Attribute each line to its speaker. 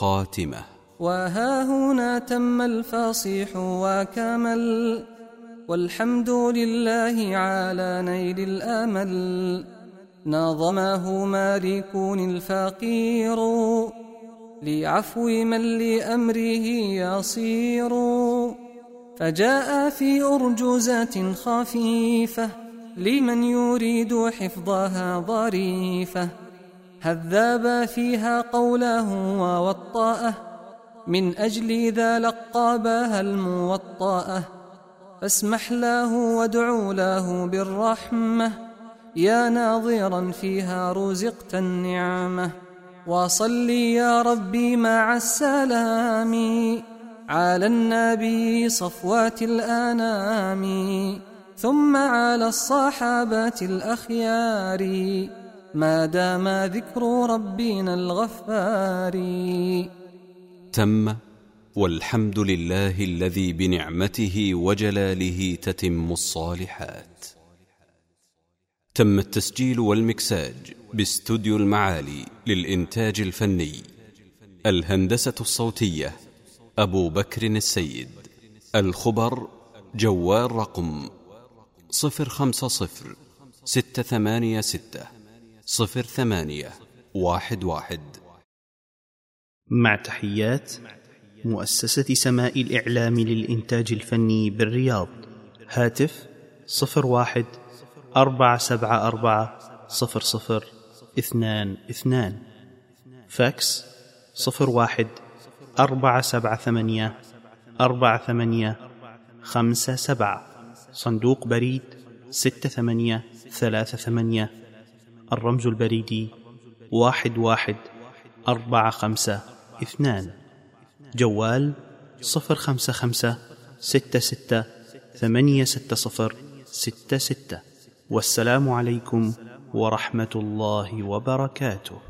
Speaker 1: خاتمة.
Speaker 2: وها هنا تم الفصيح وكمل والحمد لله على نيل الأمل نظمه مالكون الفقير لعفو من لأمره يصير فجاء في أرجوزة خفيفة لمن يريد حفظها ظريفة هذاب فيها قوله ووطاءه. من أجل ذا لقابها الموطاءه. فاسمح له وادعو له بالرحمة. يا ناظرا فيها رزقت النعمة. وصلي يا ربي مع السلام. على النبي صفوات الأنام. ثم على الصحابة الأخيار. ما دام ذكر ربنا الغفار.
Speaker 1: تم والحمد لله الذي بنعمته وجلاله تتم الصالحات. تم التسجيل والمكساج باستوديو المعالي للإنتاج الفني الهندسة الصوتية أبو بكر السيد. الخبر جوال رقم صفر خمسة صفر ستة ثمانية ستة. صفر ثمانية واحد واحد.
Speaker 3: مع تحيات مؤسسة سماء الإعلام للإنتاج الفني بالرياض. هاتف صفر واحد أربعة سبعة أربعة صفر صفر اثنان اثنان. فاكس صفر واحد أربعة سبعة ثمانية أربعة ثمانية خمسة سبعة. صندوق بريد ستة ثمانية ثلاثة ثمانية. الرمز البريدي واحد واحد أربعة خمسة اثنان. جوال صفر خمسة خمسة ستة ستة ثمانية ستة صفر ستة ستة. والسلام عليكم ورحمة الله وبركاته.